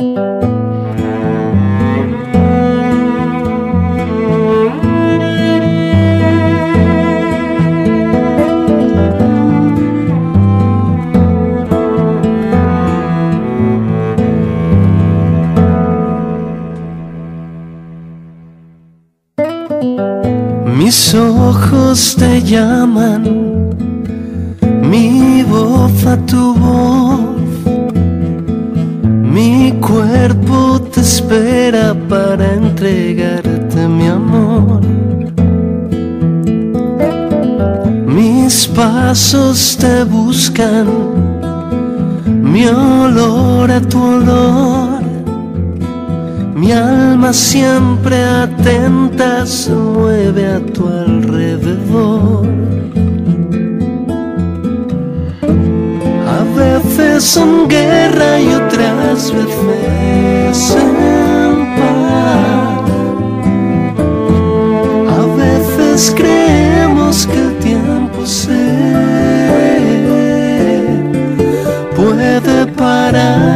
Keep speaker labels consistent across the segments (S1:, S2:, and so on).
S1: Mis ojos te llaman, mi voz a tu voz, cuerpo te espera para entregarte mi amor. Mis pasos te buscan, mi olor a tu olor mi alma siempre atenta se mueve a tu alrededor. Son guerra y otras veces en paz. A veces creemos que el tiempo se puede parar.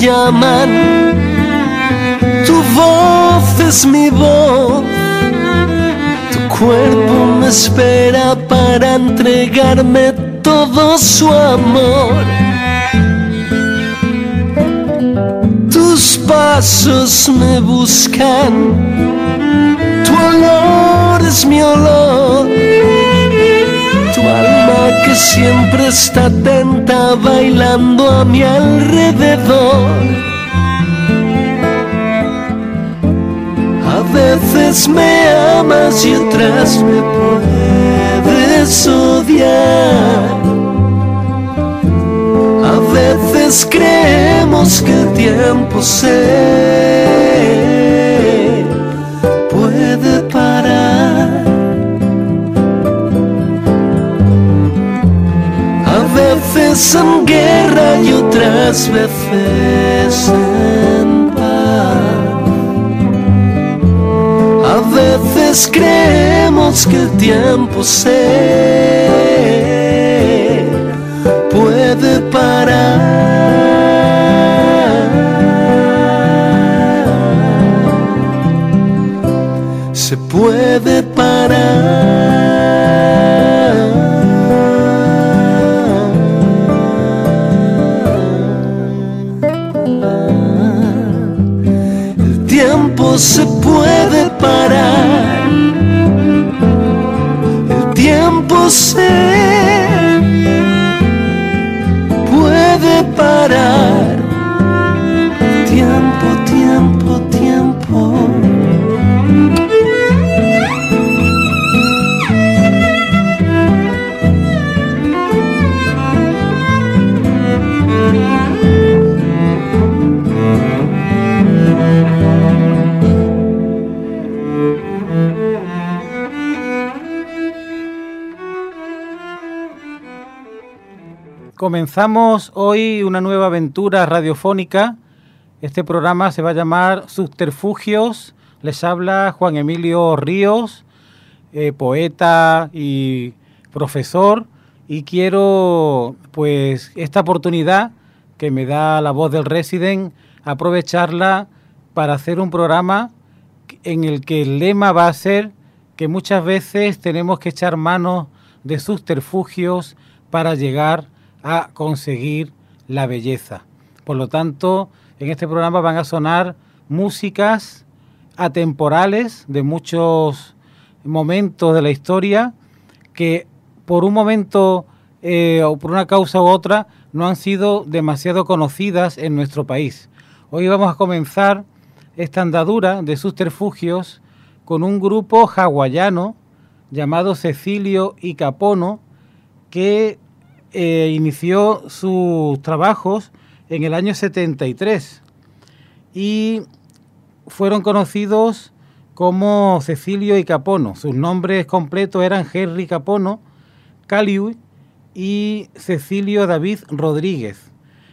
S1: Llaman, tu voz es mi voz, tu cuerpo me espera para entregarme todo su amor. Tus pasos me buscan, tu olor es mi olor tu alma que siempre está atenta bailando a mi alrededor. A veces me amas y otras me puedes odiar. A veces creemos que el tiempo se veces en guerra y otras veces en paz. A veces creemos que el tiempo se puede parar. Se puede parar. Se puede
S2: Comenzamos hoy una nueva aventura radiofónica. Este programa se va a llamar Subterfugios. Les habla Juan Emilio Ríos, eh, poeta y profesor. Y quiero, pues, esta oportunidad que me da la voz del Resident, aprovecharla para hacer un programa en el que el lema va a ser que muchas veces tenemos que echar manos de subterfugios para llegar a conseguir la belleza. Por lo tanto, en este programa van a sonar músicas atemporales de muchos momentos de la historia que por un momento eh, o por una causa u otra no han sido demasiado conocidas en nuestro país. Hoy vamos a comenzar esta andadura de subterfugios con un grupo hawaiano llamado Cecilio y Capono que eh, inició sus trabajos en el año 73 y fueron conocidos como Cecilio y Capono. Sus nombres completos eran Henry Capono, Caliu y Cecilio David Rodríguez.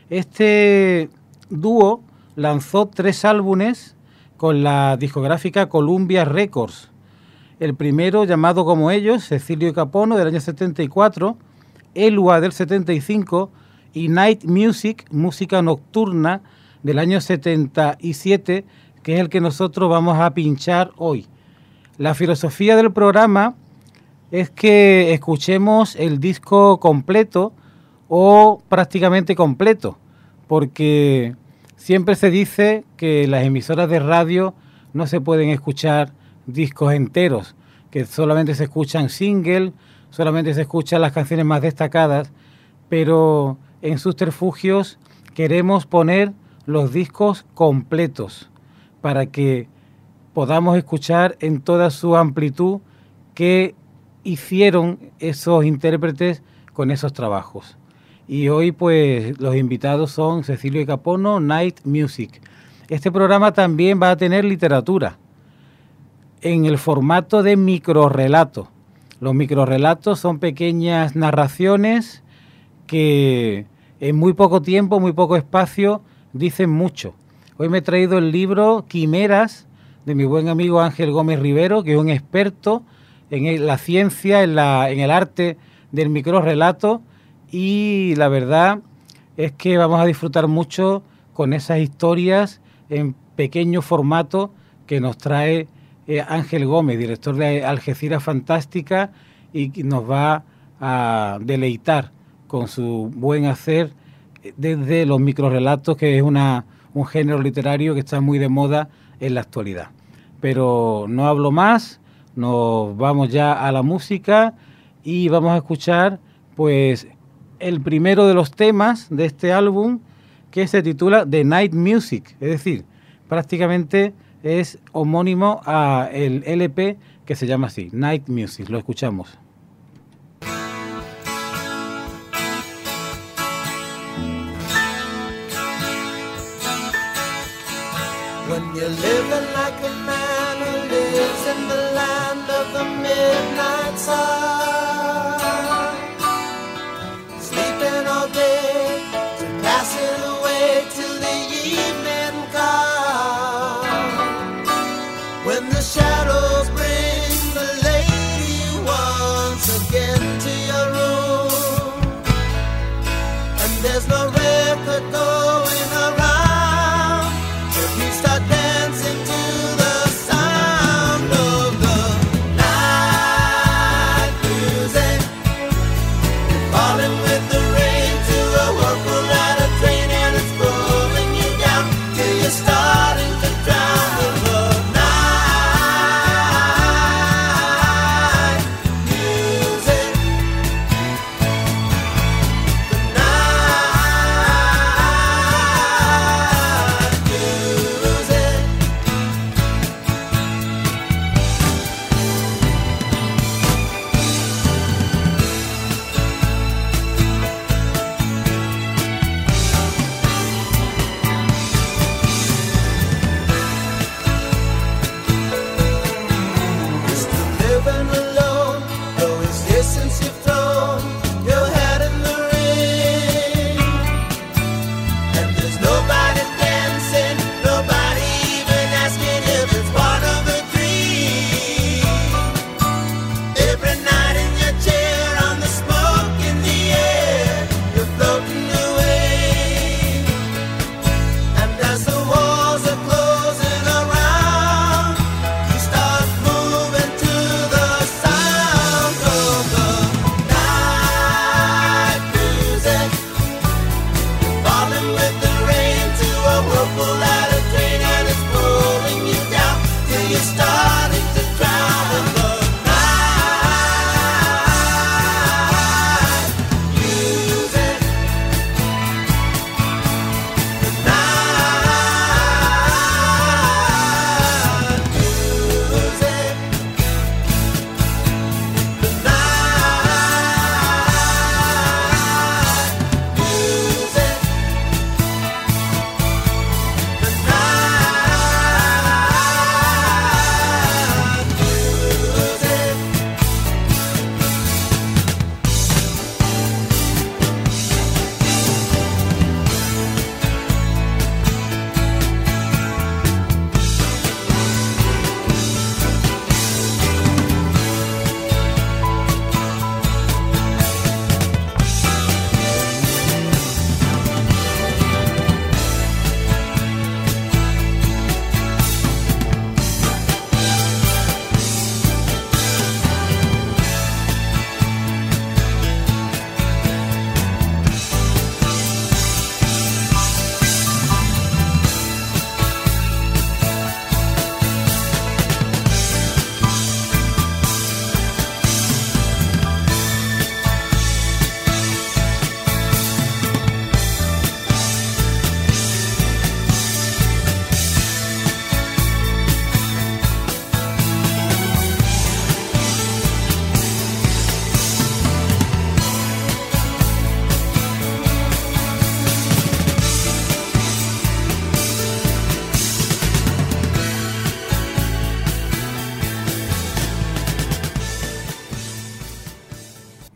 S2: Este dúo lanzó tres álbumes con la discográfica Columbia Records. El primero, llamado como ellos, Cecilio y Capono, del año 74, Elua del 75 y Night Music, música nocturna, del año 77, que es el que nosotros vamos a pinchar hoy. La filosofía del programa es que escuchemos el disco completo o prácticamente completo, porque siempre se dice que las emisoras de radio no se pueden escuchar discos enteros, que solamente se escuchan singles, solamente se escuchan las canciones más destacadas, pero en sus terfugios queremos poner los discos completos para que podamos escuchar en toda su amplitud qué hicieron esos intérpretes con esos trabajos. Y hoy pues los invitados son Cecilio Capono, Night Music. Este programa también va a tener literatura en el formato de microrelato. Los microrelatos son pequeñas narraciones que en muy poco tiempo, muy poco espacio, dicen mucho. Hoy me he traído el libro Quimeras de mi buen amigo Ángel Gómez Rivero, que es un experto en la ciencia, en, en el arte del microrelato y la verdad es que vamos a disfrutar mucho con esas historias en pequeño formato que nos trae eh, Ángel Gómez, director de Algeciras Fantástica, y nos va a deleitar con su buen hacer desde los microrelatos, que es una, un género literario que está muy de moda en la actualidad. Pero no hablo más, nos vamos ya a la música y vamos a escuchar pues el primero de los temas de este álbum que se titula The Night Music, es decir, prácticamente es homónimo a el LP que se llama así, Night Music. Lo escuchamos. When you're living like a man who lives in the land of the midnight sun,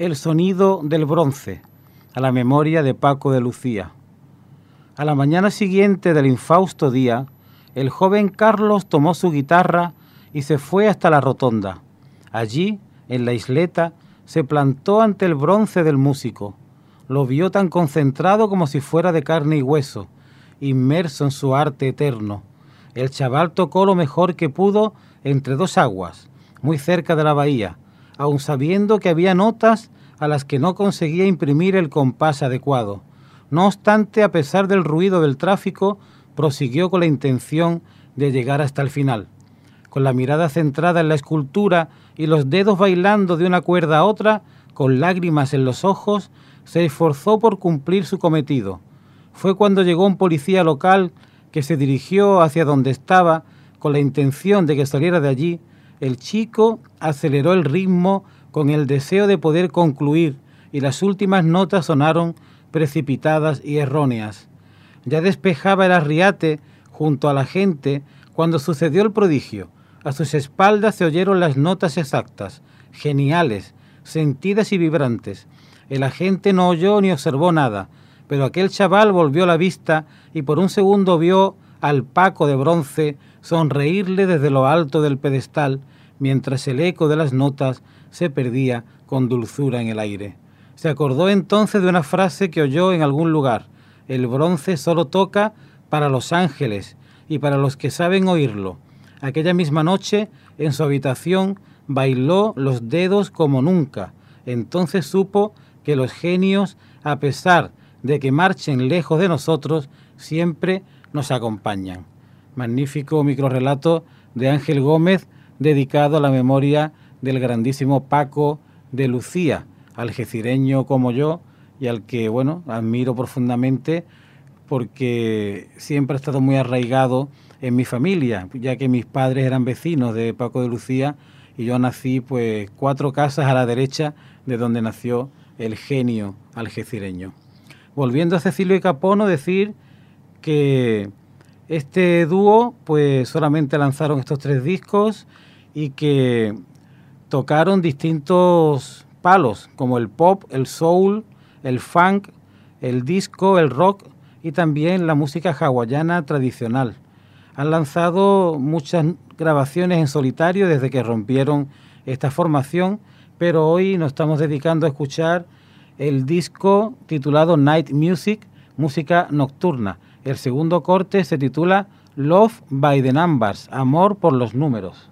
S2: el sonido del bronce, a la memoria de Paco de Lucía. A la mañana siguiente del infausto día, el joven Carlos tomó su guitarra y se fue hasta la rotonda. Allí, en la isleta, se plantó ante el bronce del músico. Lo vio tan concentrado como si fuera de carne y hueso, inmerso en su arte eterno. El chaval tocó lo mejor que pudo entre dos aguas, muy cerca de la bahía, aun sabiendo que había notas a las que no conseguía imprimir el compás adecuado. No obstante, a pesar del ruido del tráfico, prosiguió con la intención de llegar hasta el final. Con la mirada centrada en la escultura y los dedos bailando de una cuerda a otra, con lágrimas en los ojos, se esforzó por cumplir su cometido. Fue cuando llegó un policía local que se dirigió hacia donde estaba con la intención de que saliera de allí el chico aceleró el ritmo con el deseo de poder concluir y las últimas notas sonaron precipitadas y erróneas. Ya despejaba el arriate junto a la gente cuando sucedió el prodigio. A sus espaldas se oyeron las notas exactas, geniales, sentidas y vibrantes. El agente no oyó ni observó nada, pero aquel chaval volvió la vista y por un segundo vio al Paco de bronce sonreírle desde lo alto del pedestal mientras el eco de las notas se perdía con dulzura en el aire. Se acordó entonces de una frase que oyó en algún lugar. El bronce solo toca para los ángeles y para los que saben oírlo. Aquella misma noche, en su habitación, bailó los dedos como nunca. Entonces supo que los genios, a pesar de que marchen lejos de nosotros, siempre nos acompañan. Magnífico microrelato de Ángel Gómez dedicado a la memoria del grandísimo Paco de Lucía, algecireño como yo y al que, bueno, admiro profundamente porque siempre ha estado muy arraigado en mi familia, ya que mis padres eran vecinos de Paco de Lucía y yo nací pues cuatro casas a la derecha de donde nació el genio algecireño. Volviendo a Cecilio y Capono, decir que este dúo pues solamente lanzaron estos tres discos y que tocaron distintos palos, como el pop, el soul, el funk, el disco, el rock y también la música hawaiana tradicional. Han lanzado muchas grabaciones en solitario desde que rompieron esta formación, pero hoy nos estamos dedicando a escuchar el disco titulado Night Music, música nocturna. El segundo corte se titula Love by the Numbers, amor por los números.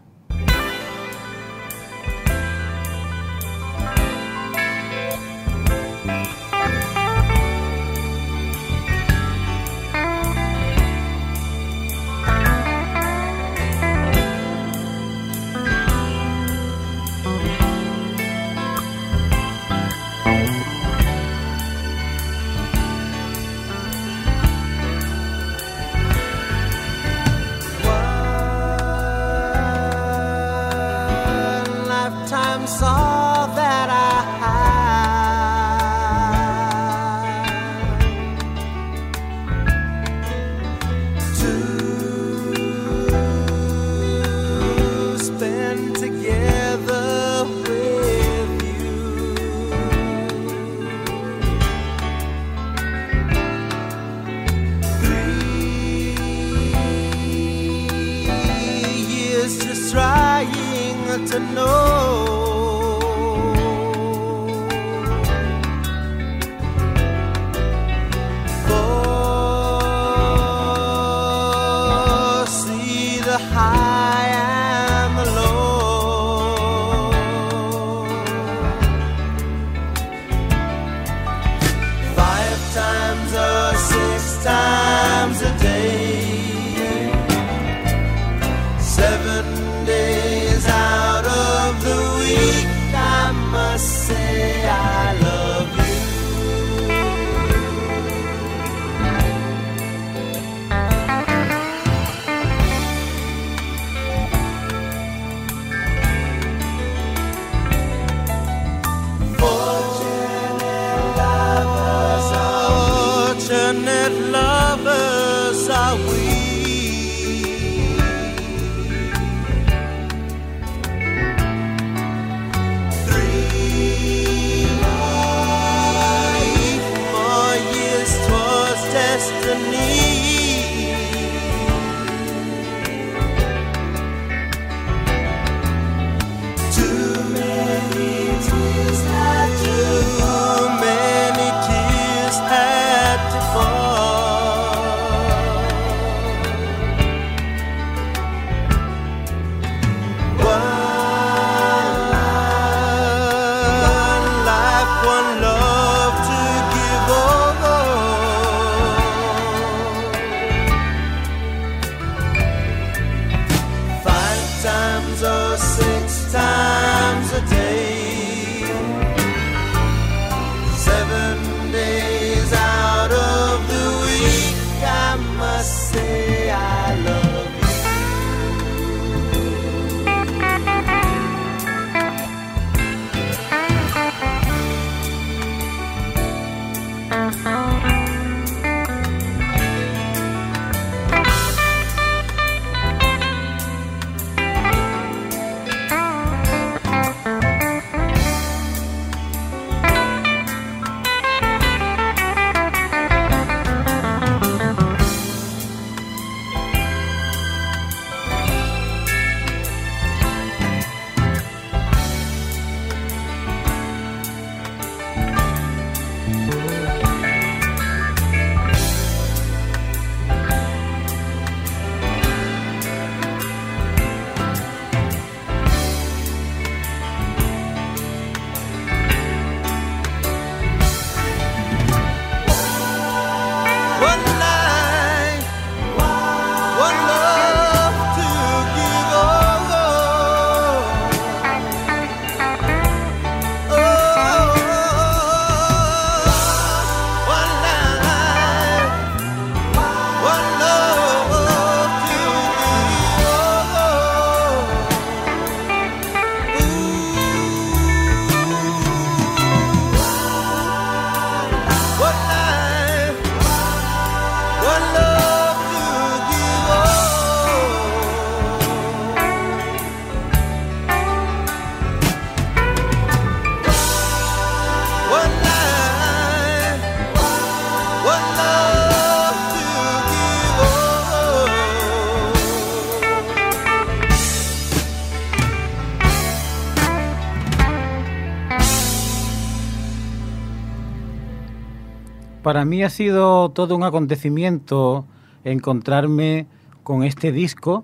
S2: Para mí ha sido todo un acontecimiento encontrarme con este disco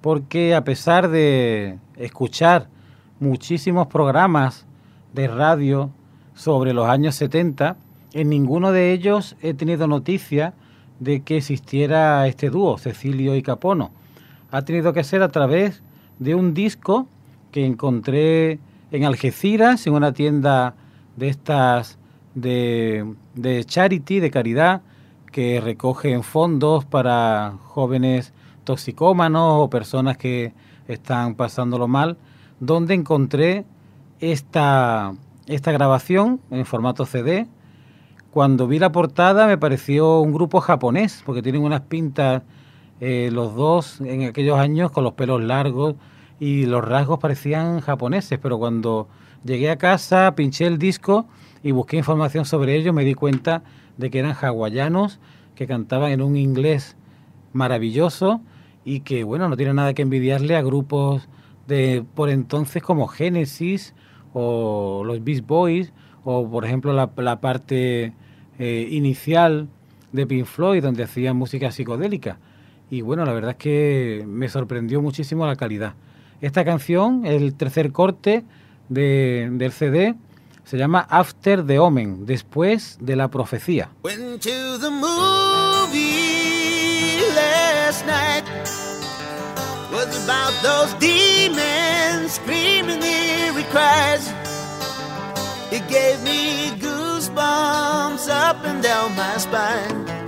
S2: porque a pesar de escuchar muchísimos programas de radio sobre los años 70, en ninguno de ellos he tenido noticia de que existiera este dúo, Cecilio y Capono. Ha tenido que ser a través de un disco que encontré en Algeciras, en una tienda de estas de, de charity, de caridad, que recogen fondos para jóvenes toxicómanos o personas que están pasándolo mal, donde encontré esta, esta grabación en formato CD. Cuando vi la portada me pareció un grupo japonés, porque tienen unas pintas eh, los dos en aquellos años con los pelos largos y los rasgos parecían japoneses, pero cuando llegué a casa pinché el disco y busqué información sobre ellos, me di cuenta de que eran hawaianos, que cantaban en un inglés maravilloso y que, bueno, no tiene nada que envidiarle a grupos de por entonces como Genesis o los Beast Boys o, por ejemplo, la, parte eh, inicial de Pink Floyd, donde hacían música psicodélica. Y bueno, la verdad es que me sorprendió muchísimo la calidad. Esta canción, el tercer corte de, del CD, Se llama After the Omen, después de la profecía.
S3: Went to the movie last night. Was about those demons screaming eerie cries. It gave me goosebumps up and down my spine.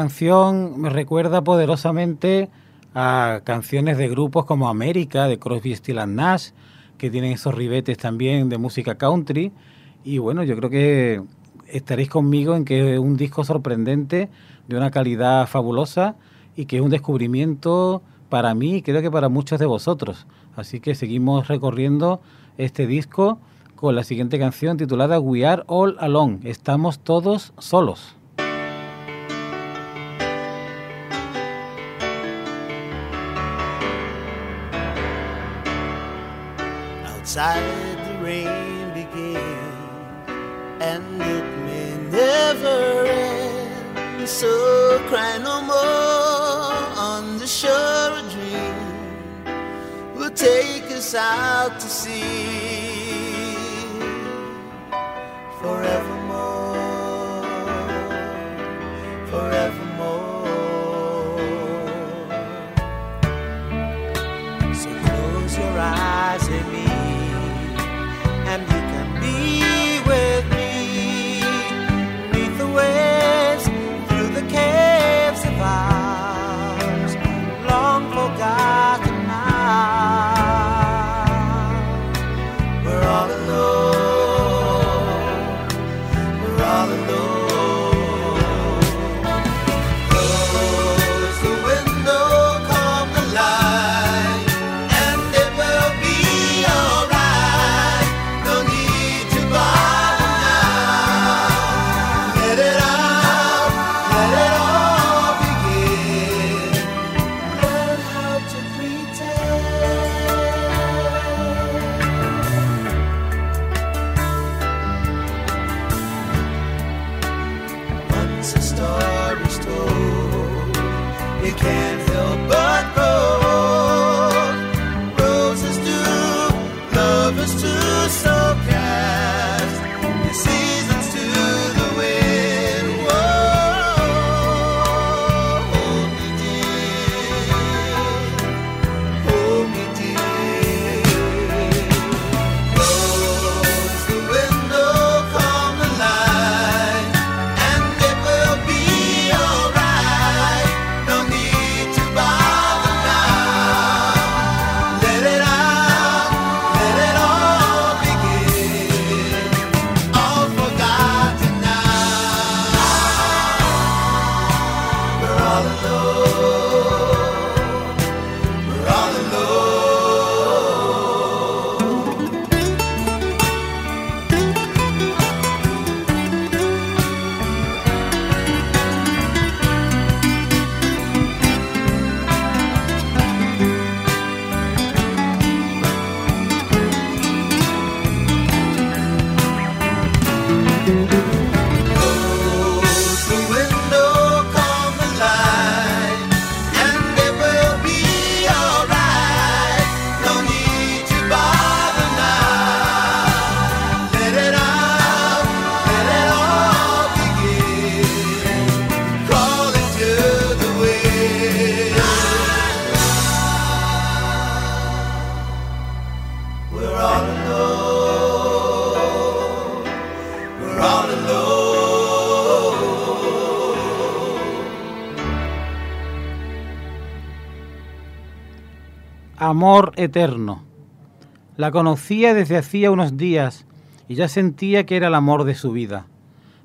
S2: Canción me recuerda poderosamente a canciones de grupos como América, de Crosby, Still and Nash, que tienen esos ribetes también de música country. Y bueno, yo creo que estaréis conmigo en que es un disco sorprendente, de una calidad fabulosa y que es un descubrimiento para mí y creo que para muchos de vosotros. Así que seguimos recorriendo este disco con la siguiente canción titulada We Are All Alone. Estamos todos solos.
S3: Outside the rain begins. And it may never end. So cry no more on the shore a dream will take us out to sea
S2: Amor eterno. La conocía desde hacía unos días y ya sentía que era el amor de su vida.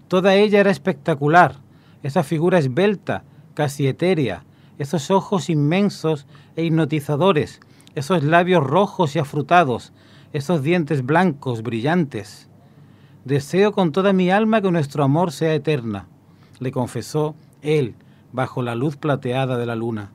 S2: Toda ella era espectacular, esa figura esbelta, casi etérea, esos ojos inmensos e hipnotizadores, esos labios rojos y afrutados, esos dientes blancos, brillantes. Deseo con toda mi alma que nuestro amor sea eterna, le confesó él bajo la luz plateada de la luna.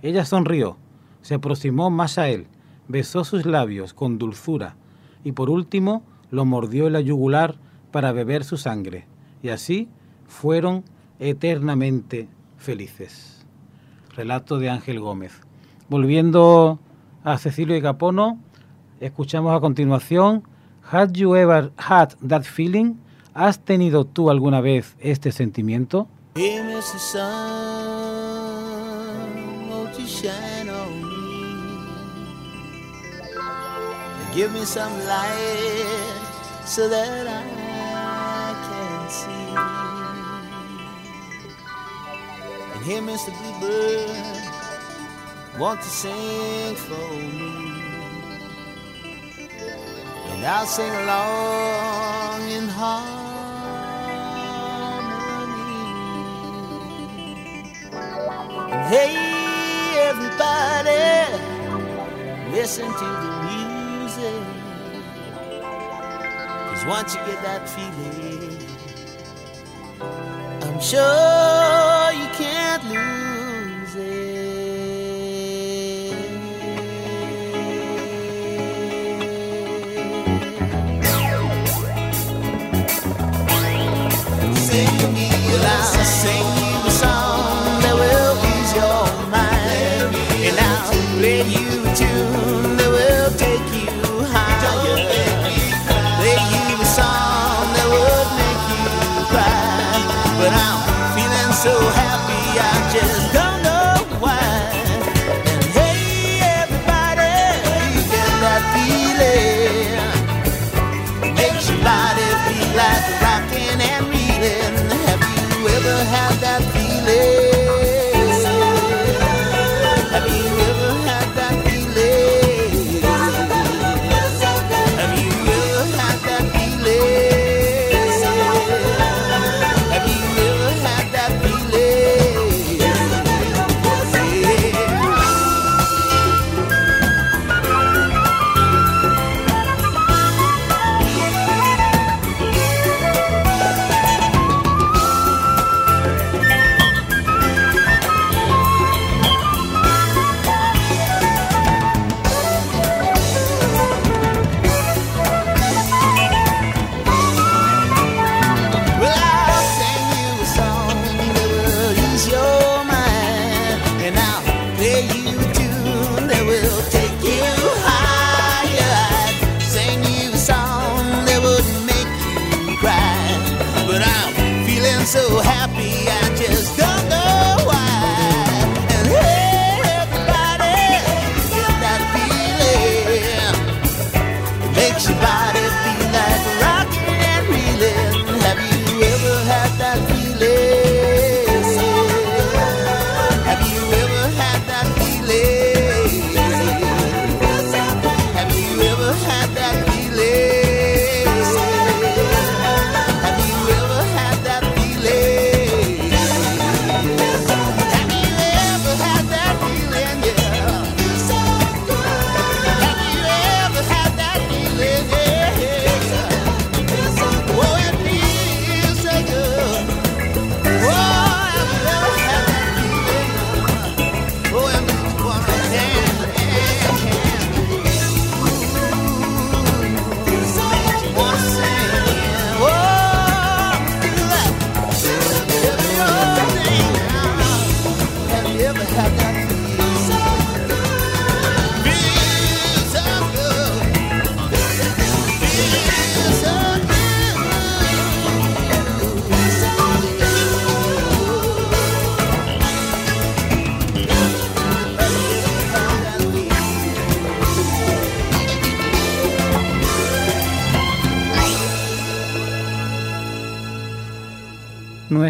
S2: Ella sonrió, se aproximó más a él, besó sus labios con dulzura y por último lo mordió en la yugular para beber su sangre. Y así fueron eternamente felices. Relato de Ángel Gómez. Volviendo a Cecilio y Capono, escuchamos a continuación Had you ever had that feeling? ¿Has tenido tú alguna vez este sentimiento?
S3: Give me some light so that I can see. And here, Mr. Bluebird, won't you sing for me? And I'll sing along in harmony. And hey, everybody, listen to the once you get that feeling, I'm sure you can't lose it. Sing me aloud, sing you a song that will ease your mind. And I'll play you a tune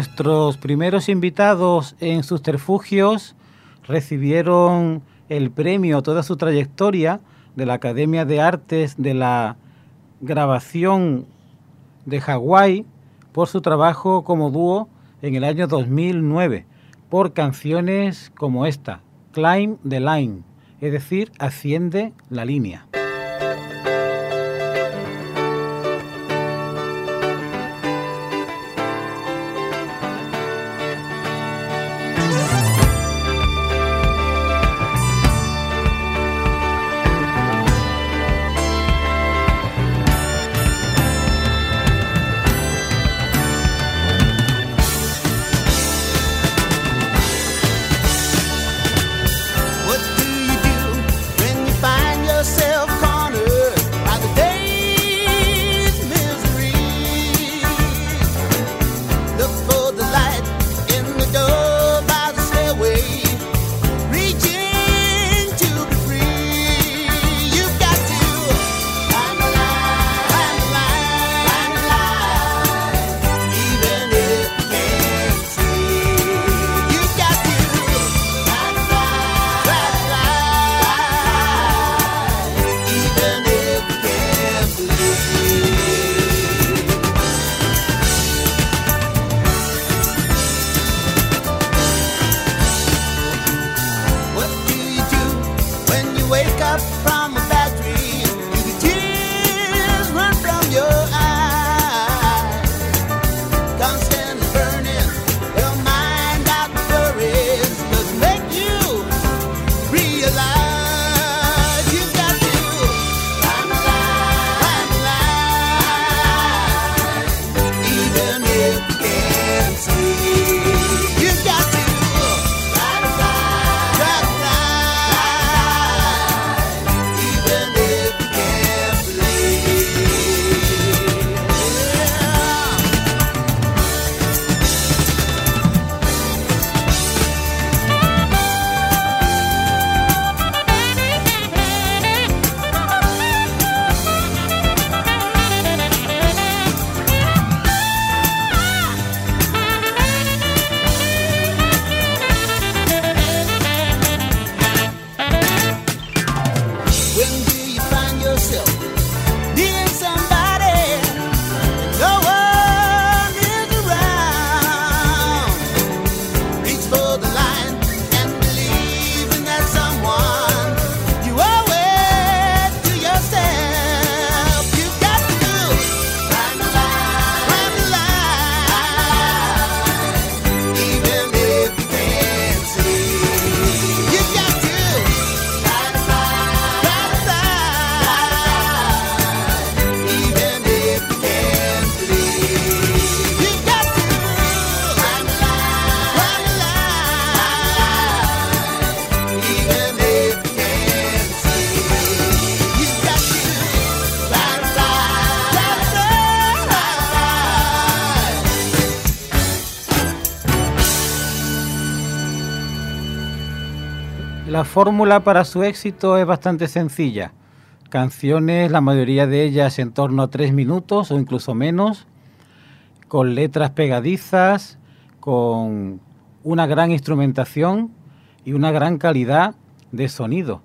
S2: Nuestros primeros invitados en Subterfugios recibieron el premio toda su trayectoria de la Academia de Artes de la Grabación de Hawái por su trabajo como dúo en el año 2009 por canciones como esta, Climb the Line, es decir, asciende la línea.
S3: Fórmula para su éxito es bastante sencilla. Canciones, la mayoría de ellas en torno a tres minutos o incluso menos, con letras pegadizas, con una gran instrumentación y una gran calidad de sonido.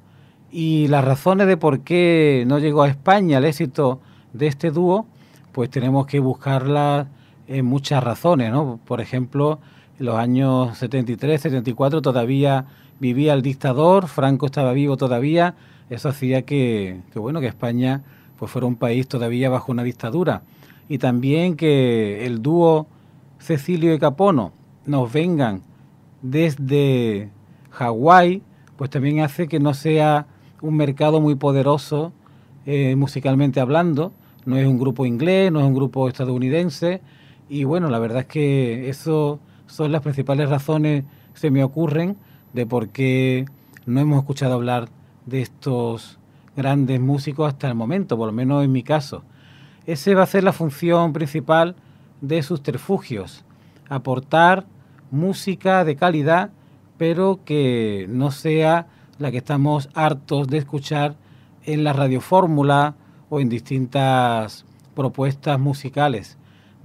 S3: Y las razones de por qué no llegó a España el éxito de este dúo, pues tenemos que buscarlas en muchas razones, ¿no? Por ejemplo, en los años 73, 74 todavía vivía el dictador, Franco estaba vivo todavía, eso hacía que, bueno, que España pues fuera un país todavía bajo una dictadura. Y también que el dúo Cecilio y Capono nos vengan desde Hawái, pues también hace que no sea un mercado muy poderoso eh, musicalmente hablando. No es un grupo inglés, no es un grupo estadounidense. Y bueno, la verdad es que eso son las principales razones que se me ocurren de por qué no hemos escuchado hablar de estos grandes músicos hasta el momento, por lo menos en mi caso. Ese va a ser la función principal de sus terfugios, aportar música de calidad, pero que no sea la que estamos hartos de escuchar en la radiofórmula o en distintas propuestas musicales.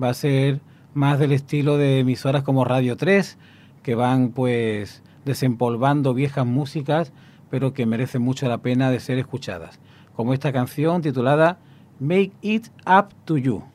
S3: Va a ser más del estilo de emisoras como Radio 3, que van pues desempolvando viejas músicas, pero que merecen mucho la pena de ser escuchadas, como esta canción titulada Make It Up to You.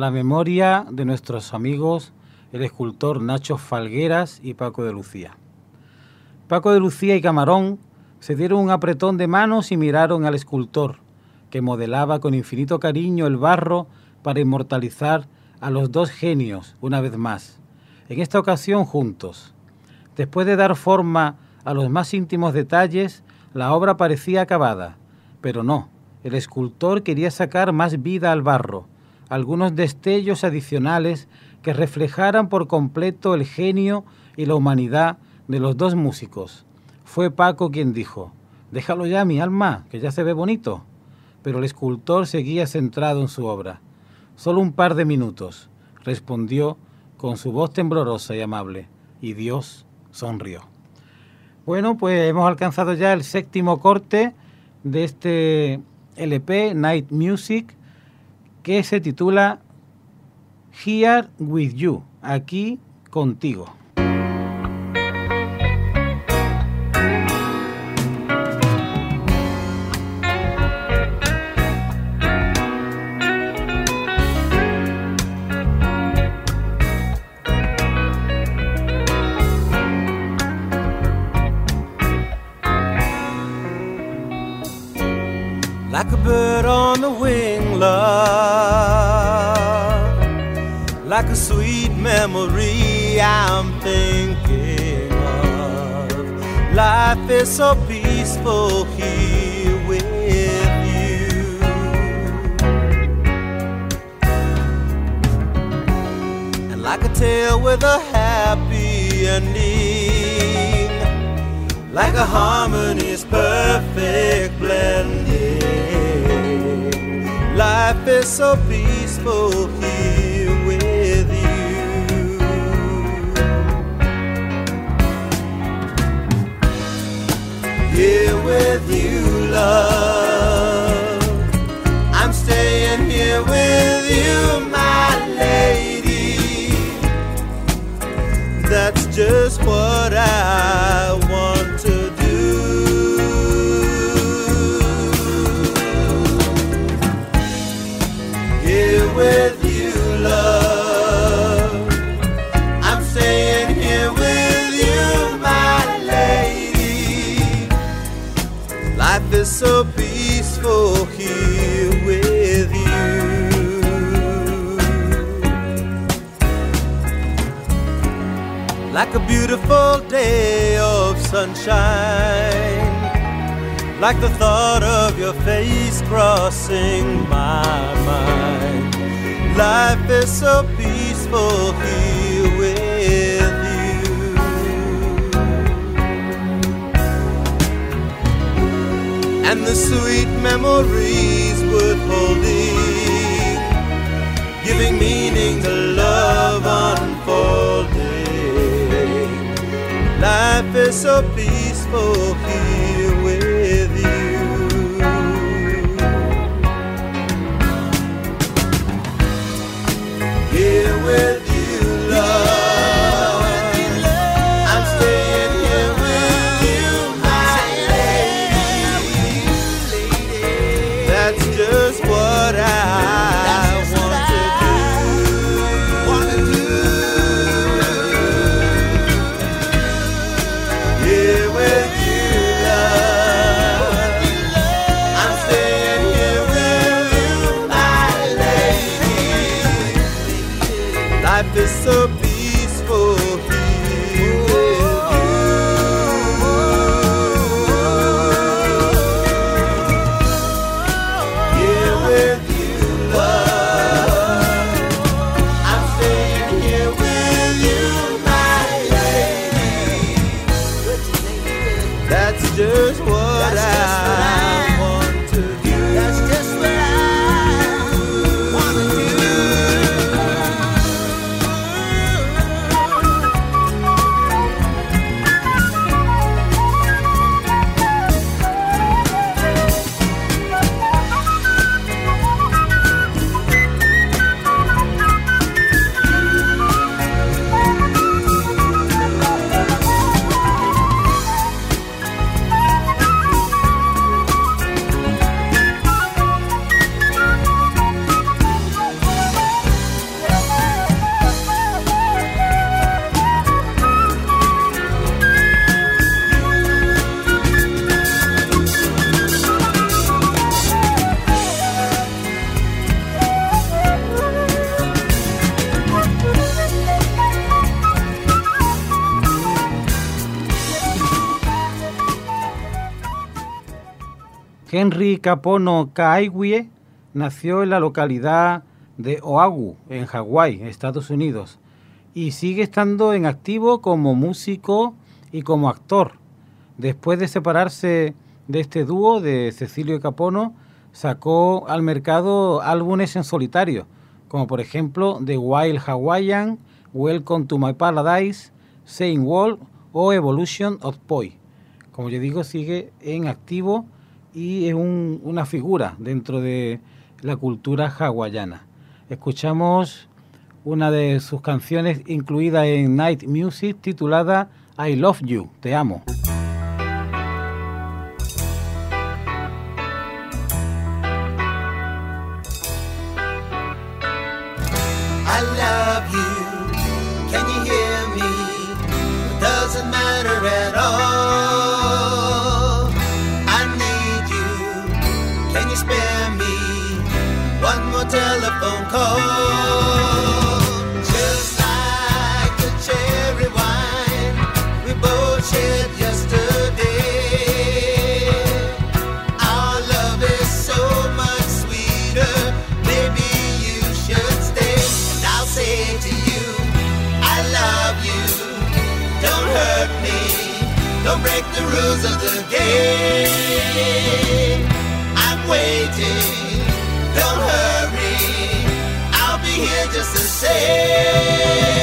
S3: La memoria de nuestros amigos el escultor Nacho Falgueras y Paco de Lucía. Paco de Lucía y Camarón se dieron un apretón de manos y miraron al escultor,
S2: que modelaba con infinito cariño el barro para inmortalizar a los dos genios una vez más, en esta ocasión juntos. Después de dar forma a los más íntimos detalles, la obra parecía acabada, pero no, el escultor quería sacar más vida al barro, algunos destellos adicionales que reflejaran por completo el genio y la humanidad de los dos músicos. Fue Paco quien dijo, déjalo ya mi alma, que ya se ve bonito. Pero el escultor seguía centrado en su obra. Solo un par de minutos, respondió con su voz temblorosa y amable, y Dios sonrió. Bueno, pues hemos alcanzado ya el séptimo corte de este LP, Night Music, que se titula Here with You, aquí contigo.
S4: Like a sweet memory I'm thinking of. Life is so peaceful here with you. And like a tale with a happy ending, like a harmony's perfect blending. Life is so peaceful Here with you, love. I'm staying here with you, my lady. That's just what I Like a beautiful day of sunshine. Like the thought of your face crossing my mind. Life is so peaceful here with you. And the sweet memories worth holding, giving meaning to love unfolding. Life is so peaceful here with you. Here with disappear.
S2: Henry Capono Kaigwie nació en la localidad de Oahu, en Hawái, Estados Unidos, y sigue estando en activo como músico y como actor. Después de separarse de este dúo de Cecilio Capono, sacó al mercado álbumes en solitario, como por ejemplo The Wild Hawaiian, Welcome to My Paradise, Saying Wall o Evolution of Poi. Como yo digo, sigue en activo y es un- una figura dentro de la cultura hawaiana. Escuchamos una de sus canciones incluida en Night Music titulada I Love You, Te Amo.
S3: Rules of the game. I'm waiting. Don't hurry. I'll be here just the same.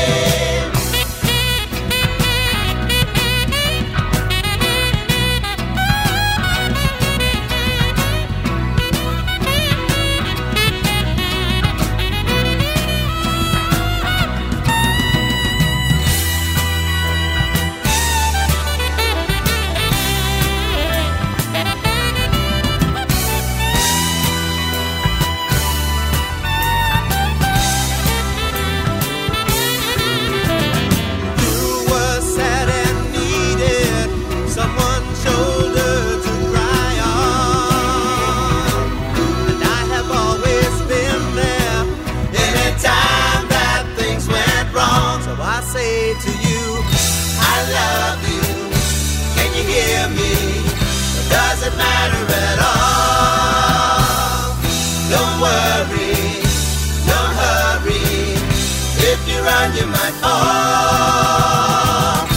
S3: You run, you.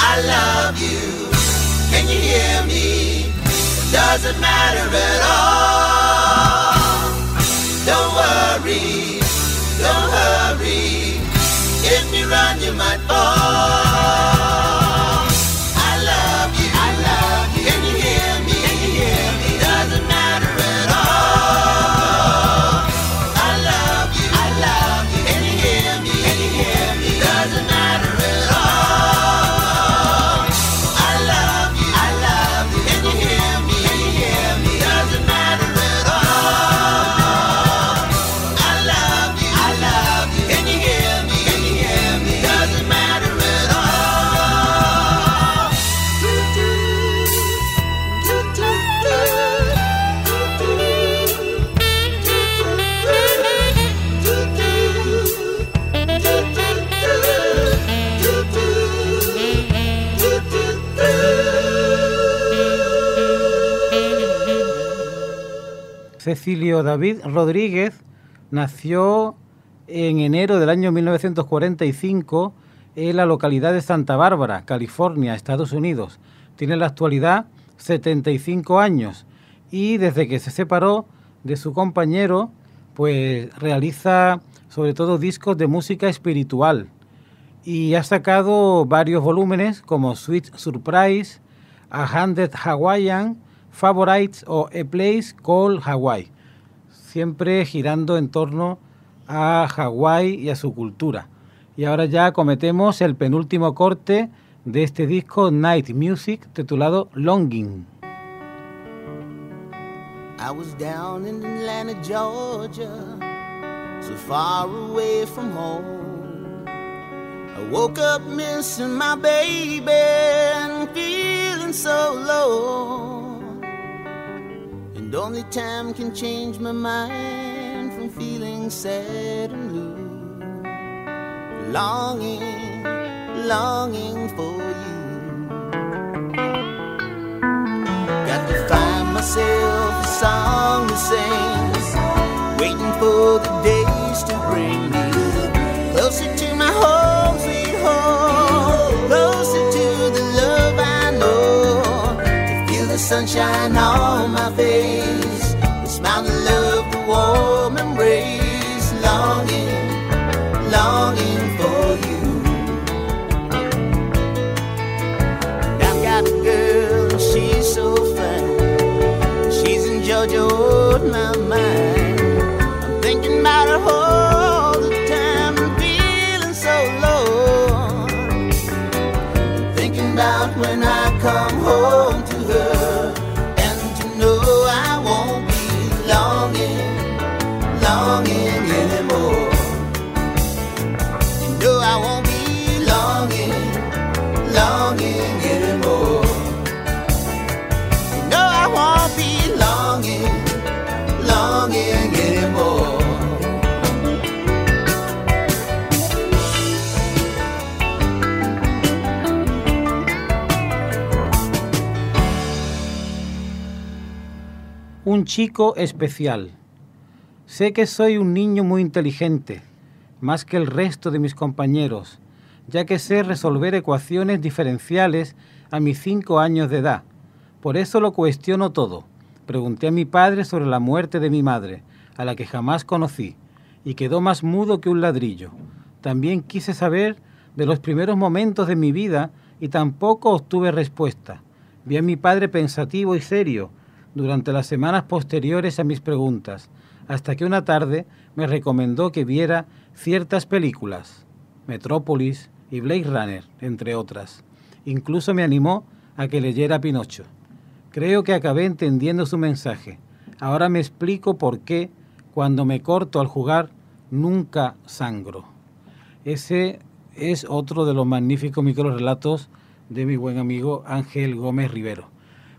S3: I love you. Can you hear me? Doesn't matter at all.
S2: Cecilio David Rodríguez nació en enero del año 1945 en la localidad de Santa Bárbara, California, Estados Unidos. Tiene en la actualidad 75 años y desde que se separó de su compañero, pues realiza sobre todo discos de música espiritual y ha sacado varios volúmenes como Sweet Surprise, A Hundred Hawaiian, Favorites o A Place Called Hawaii, siempre girando en torno a Hawái y a su cultura. Y ahora ya cometemos el penúltimo corte de este disco Night Music titulado Longing.
S3: I was down in Atlanta, Georgia, so far away from home. I woke up missing my baby and feeling so low. And only time can change my mind from feeling sad and blue. Longing, longing for you. Got to find myself a song to sing. Waiting for the days to bring me closer to my home, sweet home, closer to the love I know, to feel the sunshine on my face,
S2: chico especial. Sé que soy un niño muy inteligente, más que el resto de mis compañeros, ya que sé resolver ecuaciones diferenciales a mis cinco años de edad. Por eso lo cuestiono todo. Pregunté a mi padre sobre la muerte de mi madre, a la que jamás conocí, y quedó más mudo que un ladrillo. También quise saber de los primeros momentos de mi vida y tampoco obtuve respuesta. Vi a mi padre pensativo y serio durante las semanas posteriores a mis preguntas, hasta que una tarde me recomendó que viera ciertas películas, Metrópolis y Blade Runner, entre otras. Incluso me animó a que leyera Pinocho. Creo que acabé entendiendo su mensaje. Ahora me explico por qué cuando me corto al jugar nunca sangro. Ese es otro de los magníficos microrelatos de mi buen amigo Ángel Gómez Rivero.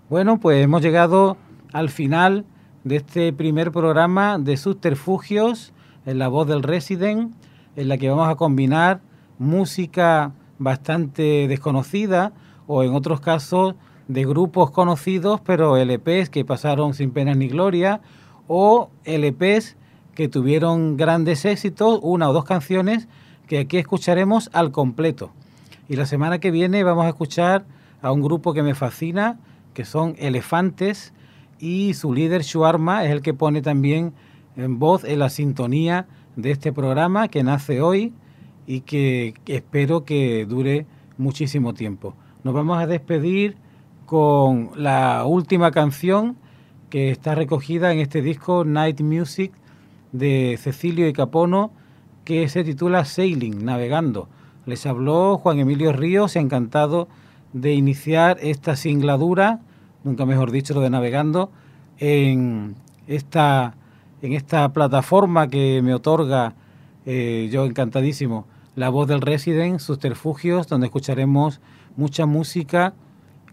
S2: Bueno, pues hemos llegado al final de este primer programa de subterfugios en la voz del Resident, en la que vamos a combinar música bastante desconocida o en otros casos de grupos conocidos, pero LPs que pasaron sin pena ni gloria o LPs que tuvieron grandes éxitos, una o dos canciones que aquí escucharemos al completo. Y la semana que viene vamos a escuchar a un grupo que me fascina, que son Elefantes, y su líder Shuarma es el que pone también en voz en la sintonía de este programa que nace hoy y que espero que dure muchísimo tiempo. Nos vamos a despedir con la última canción que está recogida en este disco Night Music de Cecilio y Capono que se titula Sailing, Navegando. Les habló Juan Emilio Ríos, encantado de iniciar esta singladura, nunca mejor dicho lo de navegando, en esta, en esta plataforma que me otorga eh, yo encantadísimo la voz del Resident, Subterfugios, donde escucharemos mucha música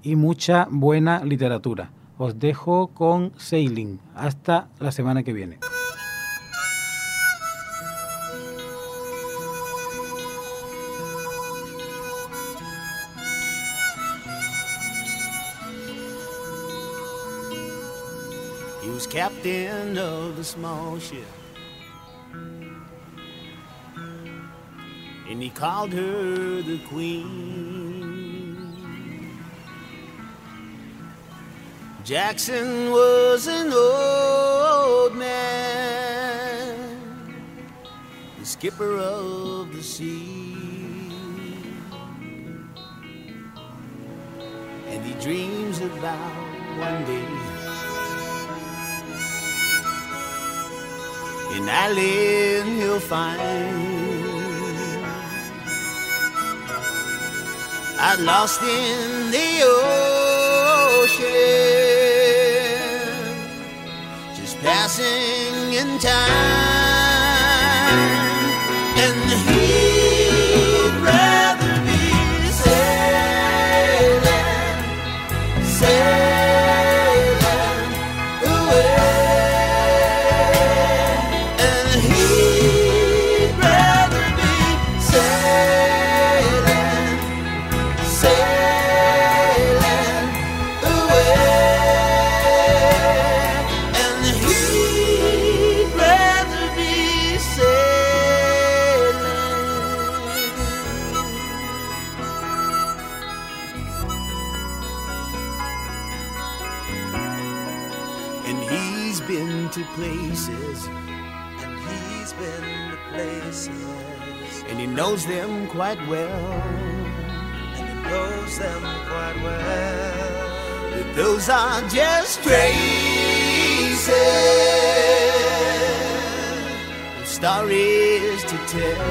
S2: y mucha buena literatura. Os dejo con Sailing. Hasta la semana que viene.
S3: Captain of a small ship. And he called her the queen. Jackson was an old man, the skipper of the sea. And he dreams about one day in Ireland he'll find I lost in the ocean, just passing in time, quite well.
S4: and he knows them quite well.
S3: But those are just traces stories to tell.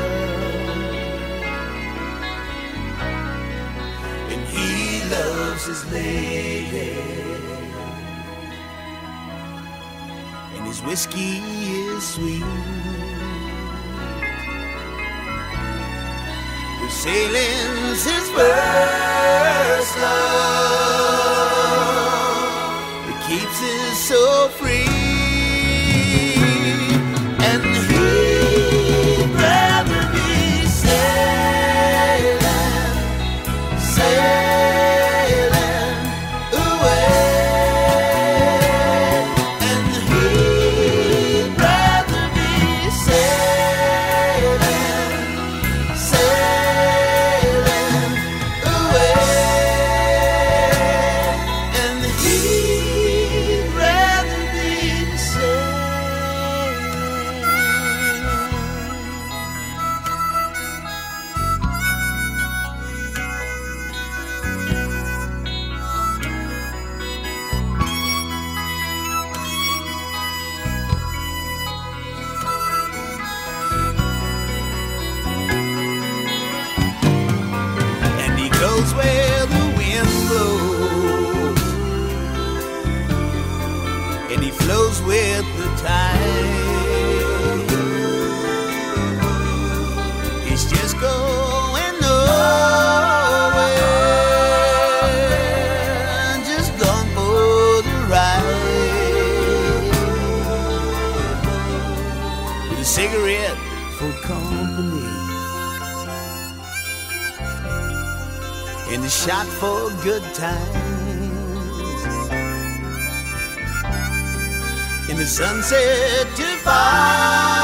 S3: And he loves his lady. And his whiskey is sweet. Sailing's his first love. It keeps us so shot for good times. In the sunset to fire.